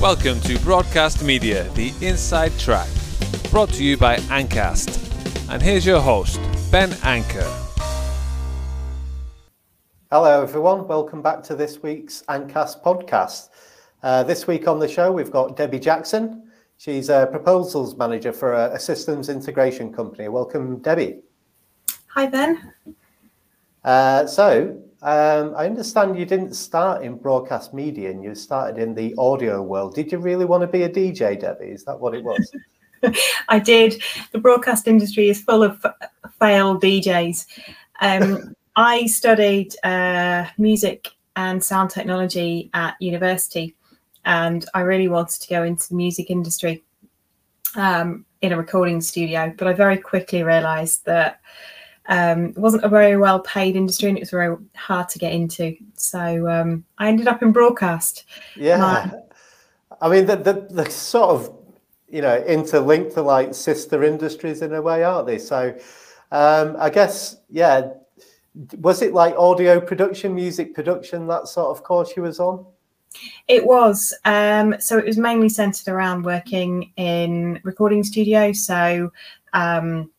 Welcome to Broadcast Media, the inside track, brought to you by Ancast. And here's your host, Ben Anker. Hello, everyone. Welcome back to this week's Ancast podcast. Uh, this week on the show, we've got Debbie Jackson. She's a proposals manager for a, a systems integration company. Welcome, Debbie. Hi, Ben. Uh, so, um, I understand you didn't start in broadcast media and you started in the audio world. Did you really want to be a DJ, Debbie? Is that what it was? I did. The broadcast industry is full of failed DJs. Um, I studied uh, music and sound technology at university, and I really wanted to go into the music industry um, in a recording studio. But I very quickly realised that um, it wasn't a very well paid industry and it was very hard to get into. So um, I ended up in broadcast. Yeah. I mean, the, the, the sort of, you know, interlinked to like sister industries in a way, aren't they? So um, I guess, yeah. Was it like audio production, music production, that sort of course you was on? It was. Um, so it was mainly centered around working in recording studios. So um,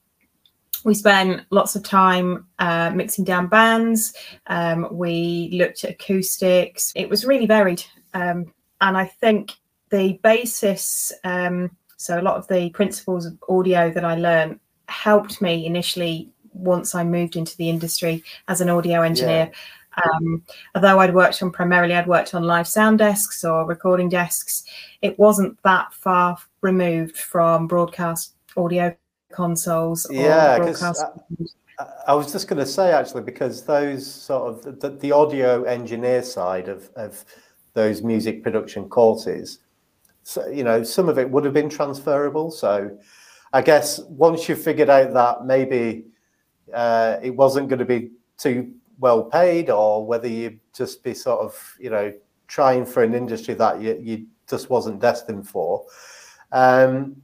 we spent lots of time uh, mixing down bands. Um, we looked at acoustics. It was really varied. Um, and I think the basis, um, so a lot of the principles of audio that I learned helped me initially once I moved into the industry as an audio engineer. Yeah. Um, although I'd worked on primarily, I'd worked on live sound desks or recording desks, it wasn't that far removed from broadcast audio consoles. Yeah, because I, I, was just going to say actually because those sort of the, the audio engineer side of of those music production courses, so you know some of it would have been transferable. So I guess once you figured out that maybe uh, it wasn't going to be too well paid, or whether you just be sort of you know trying for an industry that you, you just wasn't destined for. Um,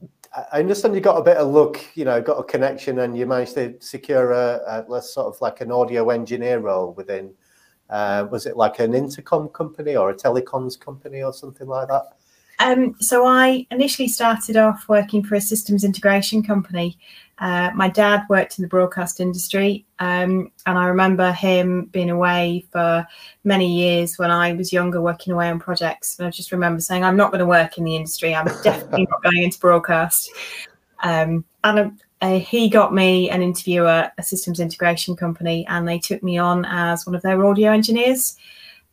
I understand you got a bit of luck, you know, got a connection, and you managed to secure a, a sort of like an audio engineer role within. Uh, was it like an intercom company or a telecoms company or something like that? Um, so I initially started off working for a systems integration company. Uh, my dad worked in the broadcast industry, um, and I remember him being away for many years when I was younger, working away on projects. And I just remember saying, "I'm not going to work in the industry. I'm definitely not going into broadcast." Um, and uh, he got me an interview at a systems integration company, and they took me on as one of their audio engineers.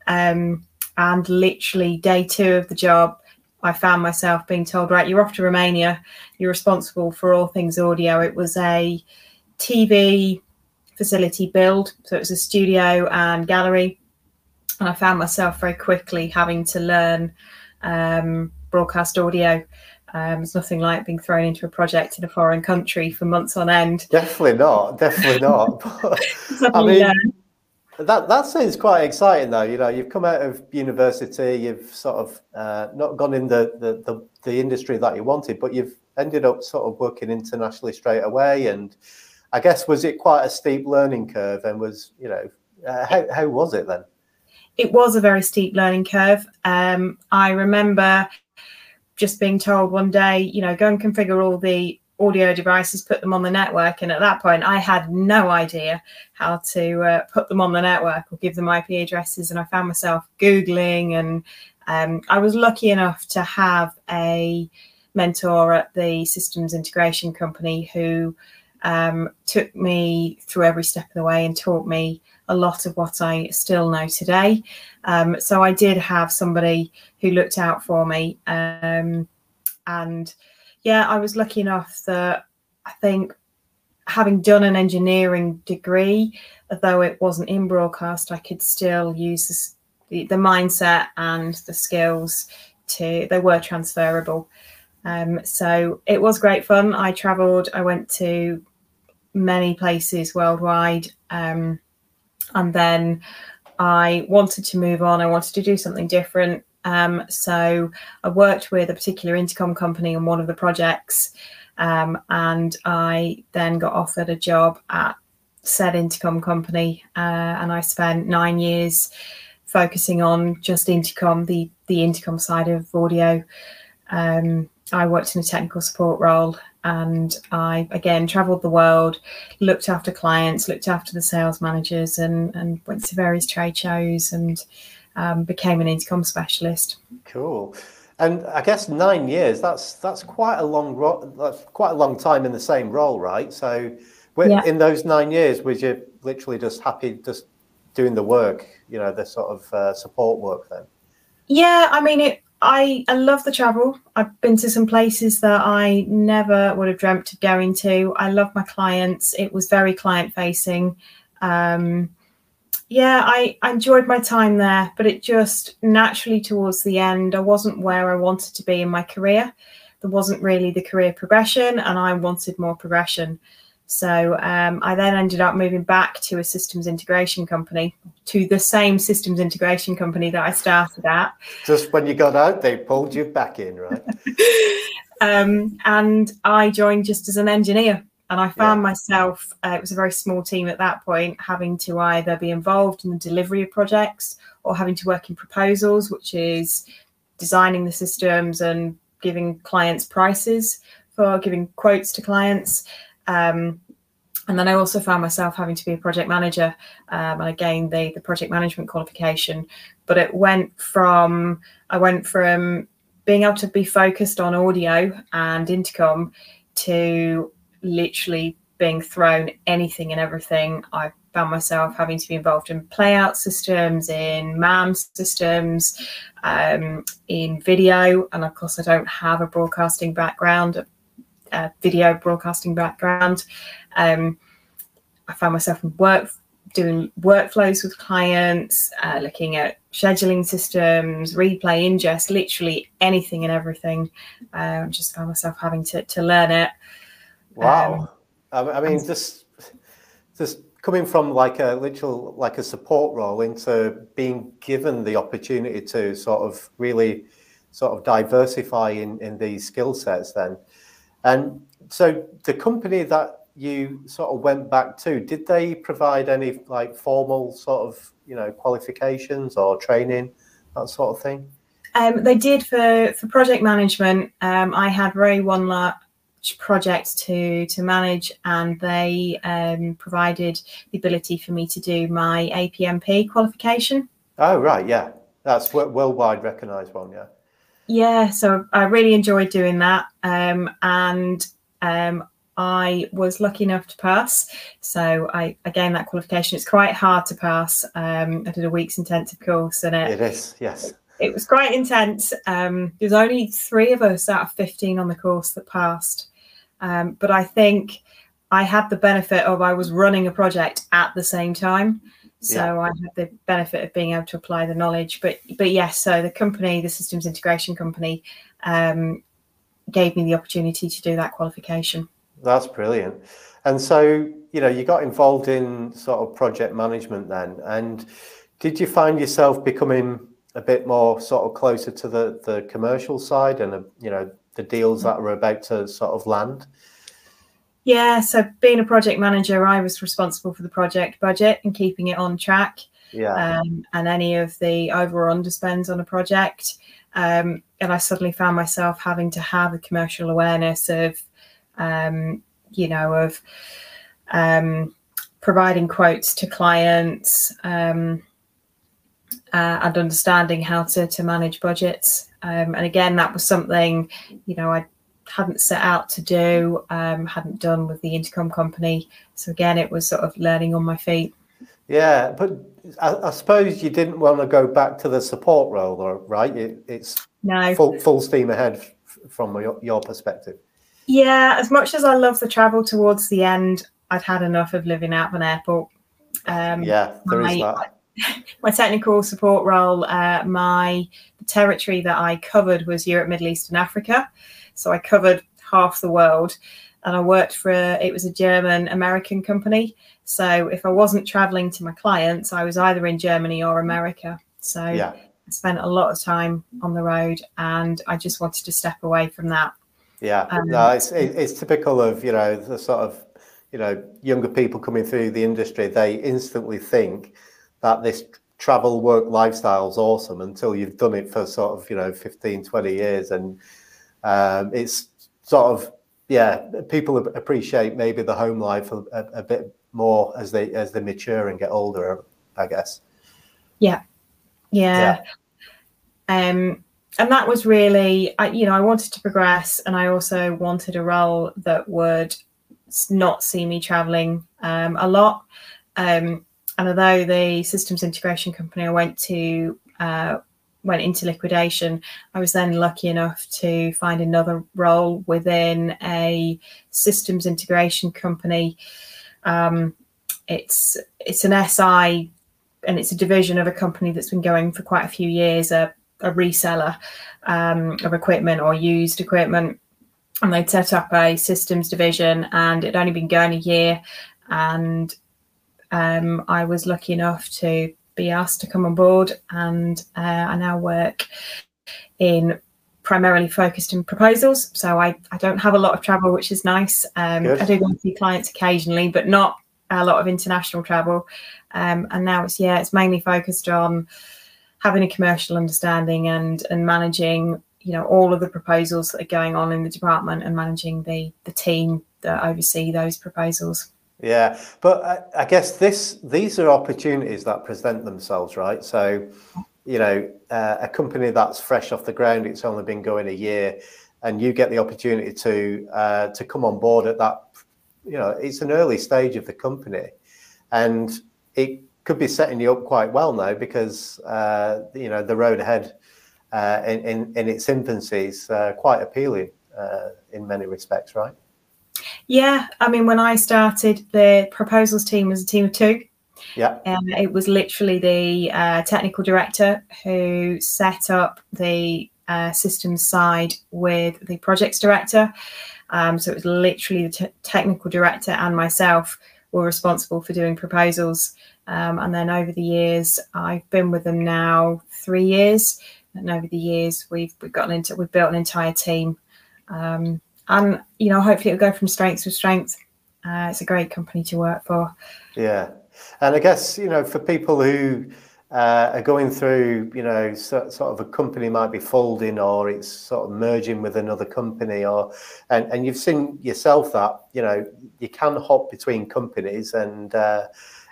Um, and literally, day two of the job, I found myself being told, right, you're off to Romania. You're responsible for all things audio. It was a TV facility build. So it was a studio and gallery. And I found myself very quickly having to learn um, broadcast audio. Um, it's nothing like being thrown into a project in a foreign country for months on end. Definitely not. Definitely not. I mean, that that sounds quite exciting, though. You know, you've come out of university, you've sort of uh, not gone in the, the, the the industry that you wanted, but you've ended up sort of working internationally straight away. And I guess was it quite a steep learning curve? And was you know uh, how how was it then? It was a very steep learning curve. Um, I remember just being told one day, you know, go and configure all the audio devices, put them on the network. And at that point, I had no idea how to uh, put them on the network or give them IP addresses. And I found myself Googling. And um, I was lucky enough to have a mentor at the systems integration company who um, took me through every step of the way and taught me a lot of what I still know today. Um, so I did have somebody who looked out for me. Um, and yeah, I was lucky enough that I think having done an engineering degree, although it wasn't in broadcast, I could still use this, the, the mindset and the skills to, they were transferable. Um, so it was great fun. I traveled, I went to many places worldwide. Um, and then I wanted to move on, I wanted to do something different. Um, so I worked with a particular intercom company on one of the projects, um, and I then got offered a job at said intercom company, uh, and I spent nine years focusing on just intercom, the the intercom side of audio. Um, I worked in a technical support role and I again traveled the world, looked after clients, looked after the sales managers, and, and went to various trade shows and um, became an intercom specialist. Cool. And I guess nine years, that's that's quite a long ro- that's quite a long time in the same role, right? So yeah. in those nine years, was you literally just happy just doing the work, you know, the sort of uh, support work then? Yeah, I mean, it, I, I love the travel. I've been to some places that I never would have dreamt of going to. I love my clients. It was very client facing. Um, yeah, I, I enjoyed my time there, but it just naturally towards the end, I wasn't where I wanted to be in my career. There wasn't really the career progression, and I wanted more progression. So um, I then ended up moving back to a systems integration company, to the same systems integration company that I started at. Just when you got out, they pulled you back in, right? um, and I joined just as an engineer. And I found yeah. myself, uh, it was a very small team at that point, having to either be involved in the delivery of projects or having to work in proposals, which is designing the systems and giving clients prices for giving quotes to clients. Um, and then I also found myself having to be a project manager um, and again the, the project management qualification. But it went from, I went from being able to be focused on audio and intercom to literally being thrown anything and everything. I found myself having to be involved in playout systems, in MAM systems, um, in video. And of course, I don't have a broadcasting background uh, video broadcasting background. Um, I found myself in work doing workflows with clients, uh, looking at scheduling systems, replay, ingest, literally anything and everything. Um, just found myself having to, to learn it. Wow. Um, I mean, just just coming from like a literal like a support role into being given the opportunity to sort of really sort of diversify in in these skill sets then and so the company that you sort of went back to, did they provide any like formal sort of, you know, qualifications or training, that sort of thing? Um, they did for, for project management. Um, I had Ray one large project to to manage, and they um, provided the ability for me to do my APMP qualification. Oh right, yeah, that's worldwide recognised one, yeah. Yeah, so I really enjoyed doing that. Um, and um, I was lucky enough to pass. So I, I gained that qualification. It's quite hard to pass. Um, I did a week's intensive course and it, it is, yes. It was quite intense. Um, there's only three of us out of 15 on the course that passed. Um, but I think I had the benefit of I was running a project at the same time. So yeah. I had the benefit of being able to apply the knowledge. But but yes, so the company, the systems integration company, um, gave me the opportunity to do that qualification. That's brilliant. And so you know you got involved in sort of project management then, and did you find yourself becoming a bit more sort of closer to the the commercial side and uh, you know the deals that were about to sort of land? Yeah, so being a project manager, I was responsible for the project budget and keeping it on track. Yeah. Um, and any of the over or underspends on a project. Um, and I suddenly found myself having to have a commercial awareness of, um, you know, of um, providing quotes to clients um, uh, and understanding how to, to manage budgets. Um, and again, that was something, you know, I hadn't set out to do, um, hadn't done with the intercom company. So again, it was sort of learning on my feet. Yeah, but I, I suppose you didn't want to go back to the support role, right? It, it's no full, full steam ahead from your, your perspective. Yeah, as much as I love the travel towards the end, I'd had enough of living out of an airport. Um, yeah, there my, is that. My technical support role, uh, my territory that I covered was Europe, Middle East, and Africa. So I covered half the world and I worked for a, it was a German American company. So if I wasn't traveling to my clients, I was either in Germany or America. So yeah. I spent a lot of time on the road and I just wanted to step away from that. Yeah, um, no, it's it's typical of you know the sort of you know younger people coming through the industry. They instantly think that this travel work lifestyle is awesome until you've done it for sort of you know 15 20 years. And um, it's sort of yeah people appreciate maybe the home life a, a, bit more as they as they mature and get older i guess. Yeah. Yeah, yeah. um and that was really I, you know i wanted to progress and i also wanted a role that would not see me traveling um, a lot. Um, and although the systems integration company I went to uh, went into liquidation, I was then lucky enough to find another role within a systems integration company. Um, it's it's an SI and it's a division of a company that's been going for quite a few years, a, a reseller um, of equipment or used equipment. And they'd set up a systems division and it'd only been going a year. And um, I was lucky enough to be asked to come on board, and uh, I now work in primarily focused in proposals. So I, I don't have a lot of travel, which is nice. Um, I do go and see clients occasionally, but not a lot of international travel. Um, and now it's yeah, it's mainly focused on having a commercial understanding and and managing you know all of the proposals that are going on in the department and managing the the team that oversee those proposals. Yeah, but I, I, guess this these are opportunities that present themselves, right? So, you know, uh, a company that's fresh off the ground, it's only been going a year, and you get the opportunity to uh, to come on board at that. You know, it's an early stage of the company, and it could be setting you up quite well now because uh, you know the road ahead uh, in, in, in its infancy is uh, quite appealing uh, in many respects, right? Yeah, I mean, when I started, the proposals team was a team of two. Yeah. Um, it was literally the uh, technical director who set up the uh, systems side with the projects director. Um, so it was literally the t- technical director and myself were responsible for doing proposals. Um, and then over the years, I've been with them now three years. And over the years, we've we've gotten into we've built an entire team. Um, and you know hopefully it'll go from strength to strength uh, it's a great company to work for. Yeah. And i guess you know for people who uh, are going through you know so, sort of a company might be folding or it's sort of merging with another company or and, and you've seen yourself that you know you can hop between companies and uh,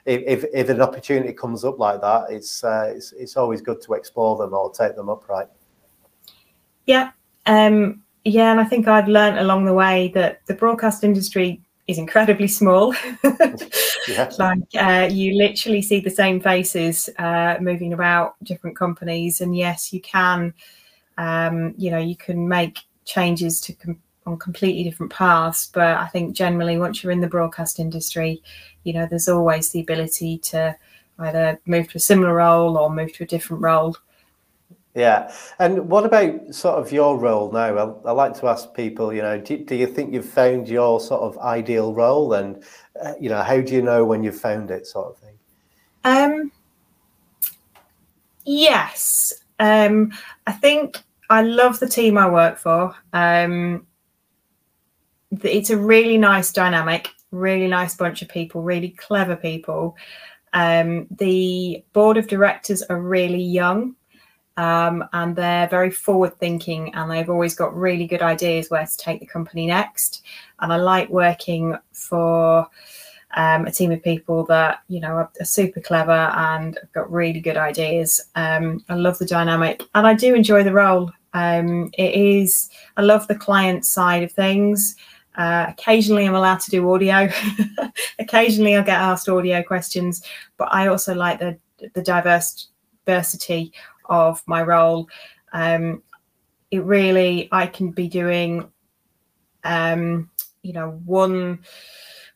if, if an opportunity comes up like that it's, uh, it's it's always good to explore them or take them up right yeah. Um yeah, and I think I've learned along the way that the broadcast industry is incredibly small. Like uh, you literally see the same faces uh, moving about different companies, and yes, you can, um, you know, you can make changes to com- on completely different paths. But I think generally, once you're in the broadcast industry, you know, there's always the ability to either move to a similar role or move to a different role. Yeah. And what about sort of your role now? I, I like to ask people, you know, do, do, you think you've found your sort of ideal role? And, uh, you know, how do you know when you've found it, sort of thing? Um, yes. Um, I think I love the team I work for. Um, it's a really nice dynamic, really nice bunch of people, really clever people. Um, the board of directors are really young um, and they're very forward thinking and they've always got really good ideas where to take the company next. And I like working for um, a team of people that you know are, are super clever and have got really good ideas. Um, I love the dynamic and I do enjoy the role. Um, it is I love the client side of things. Uh, occasionally, I'm allowed to do audio. occasionally, I'll get asked audio questions, but I also like the the diverse diversity of my role. Um, it really, I can be doing, um, you know, one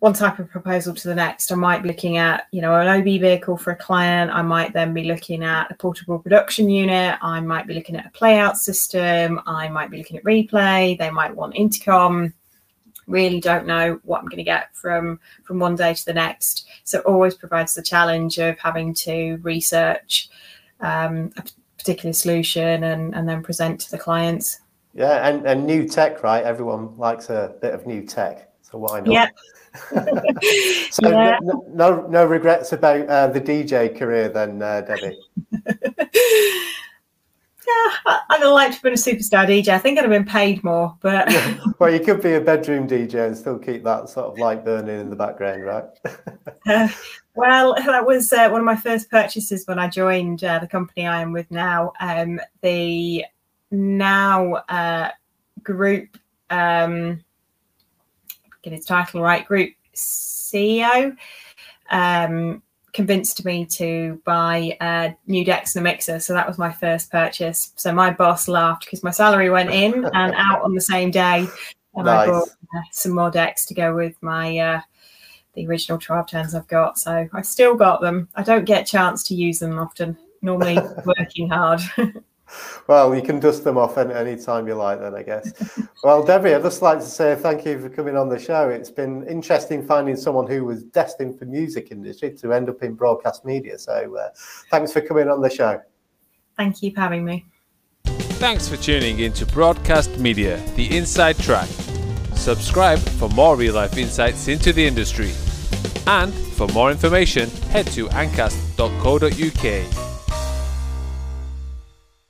one type of proposal to the next. I might be looking at, you know, an OB vehicle for a client. I might then be looking at a portable production unit. I might be looking at a playout system. I might be looking at replay. They might want intercom. Really don't know what I'm going to get from from one day to the next. So it always provides the challenge of having to research um, particular solution and, and then present to the clients. Yeah, and, and new tech, right? Everyone likes a bit of new tech. So why not? Yeah. so Yeah. no, no no regrets about uh, the DJ career then, uh, Debbie. Yeah, I'd have liked to have been a superstar DJ. I think I'd have been paid more, but well, you could be a bedroom DJ and still keep that sort of light burning in the background, right? Uh, well, that was uh, one of my first purchases when I joined uh, the company I am with now. Um, the now uh, group, um, get its title right, group CEO, um, convinced me to buy a new decks and a mixer. So that was my first purchase. So my boss laughed because my salary went in and out on the same day. And I bought uh, some more decks to go with my uh, the original 12 turns I've got. So I've still got them. I don't get a chance to use them often, normally working hard. Well, you can dust them off any, any time you like, then I guess. well, Debbie, I'd just like to say thank you for coming on the show. It's been interesting finding someone who was destined for music industry to end up in broadcast media. So, uh, thanks for coming on the show. Thank you for having me. Thanks for tuning into Broadcast Media, the inside track. Subscribe for more real life insights into the industry. And for more information, head to ancast.co.uk.